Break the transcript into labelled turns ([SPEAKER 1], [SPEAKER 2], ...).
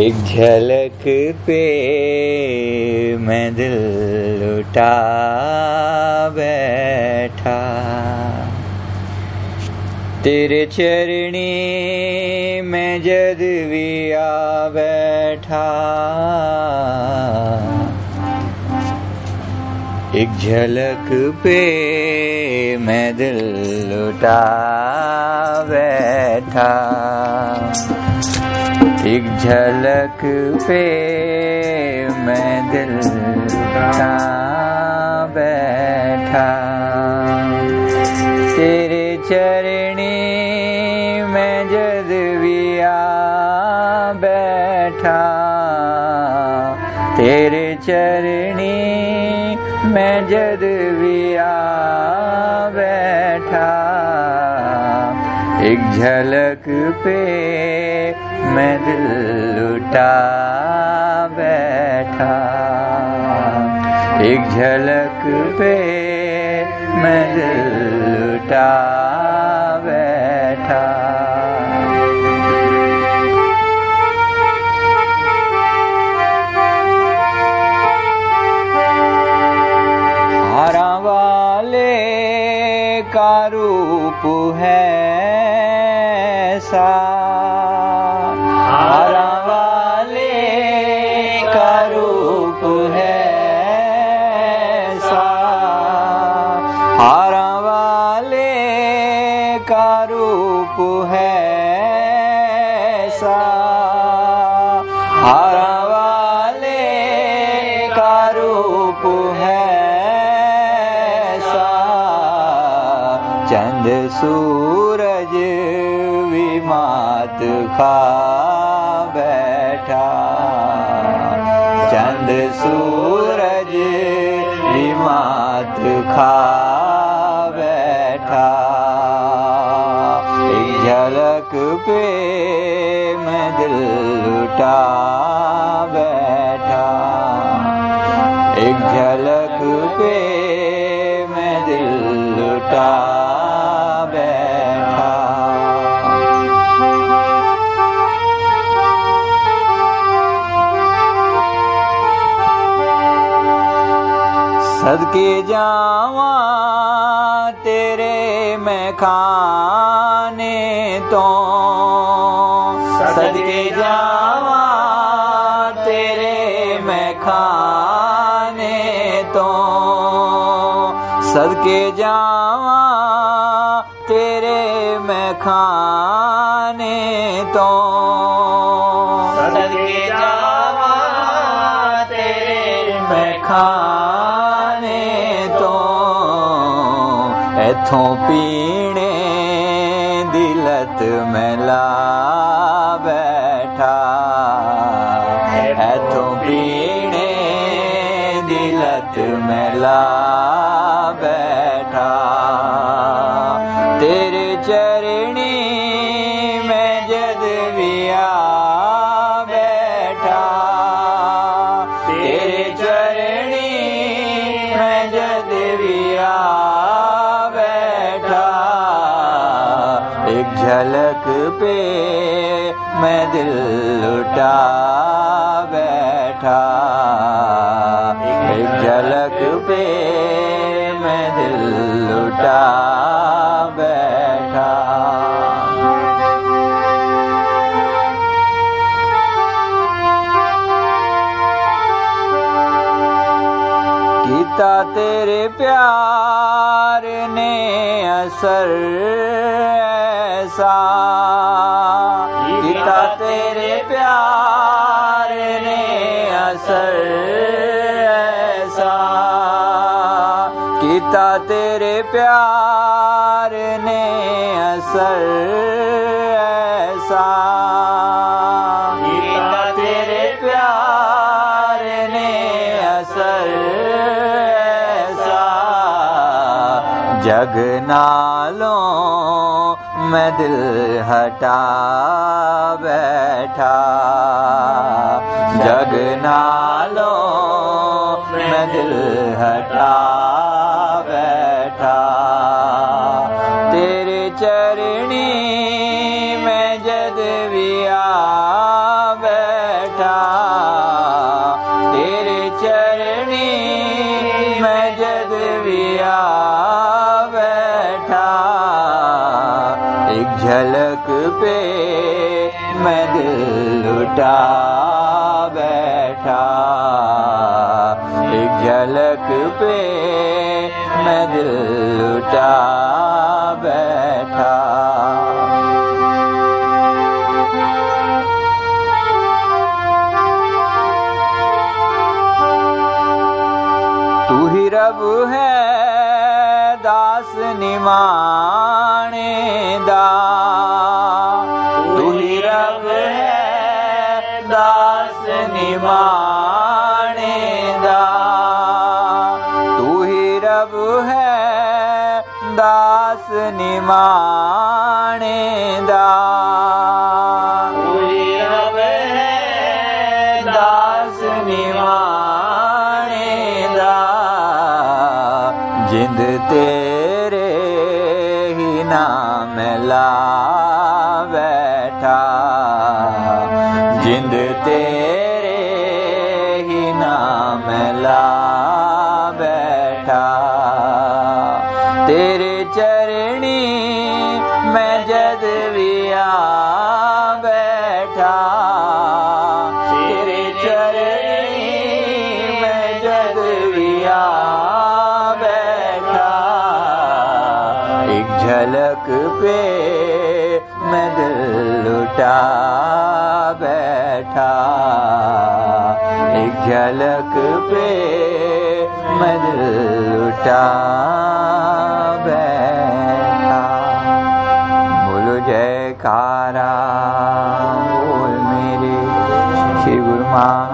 [SPEAKER 1] एक झलक पे मैं दिल लुटा बैठा। तेरे चरणी मैं जद भी आ बैठा। एक झलक पे मैं दिल लुटा बैठा। एक झलक पे मैं दिल का बैठा। तेरे चरणी मैं जद बैठा। तेरे चरणी मैं जद बैठा। एक झलक पे मैं दिल लुटा बैठा। एक झलक पे मैं दिल लुटा बैठा। हारा वाले का रूप है हारा वाले का रूप है सा चंद सूरज विमात खा बैठा। चंद सूरज विमात खा झलक पे मैं दिल लुटा बैठा। एक झलक पे मैं दिल लुटा बैठा। सदके जावा तेरे मैं खाने तो सदके जावा तेरे मैं खाने तो सदके जावा तेरे मैं खाने तो सदके जावा तेरे मैं खाने तो इथों पीने दिलत मैं ला बैठा इथों पीने दिलत मैं ला बैठा। झलक पे मैं दिल लुटा बैठा। एक झलक पे मैं दिल लुटा बैठा। गीता तेरे प्यार ने असर गीता तेरे प्यार ने असर ऐसा। गीता तेरे प्यार ने असर ऐसा। गीता तेरे प्यार ने असर ऐसा। जग नालों मैं दिल हटा बैठा। जग नालो मैं दिल हटा बैठा। तेरे चरणी झलक पे मैं दिल लुटा बैठा। एक झलक पे मैं दिल लुटा बैठा। तू ही रब है दास निमाने दा। रब है, दास निमाने दा। तू ही रब है, दास निमाने दा। दास निमाने जिंद तेरे ही नाम ला बैठा जिंद तेरे ही नाम पे मैं दिल लुटा बैठा। एक झलक पे मैं दिल लुटा बैठा। बोलो जयकारा, बोल मेरे गुरु महाराज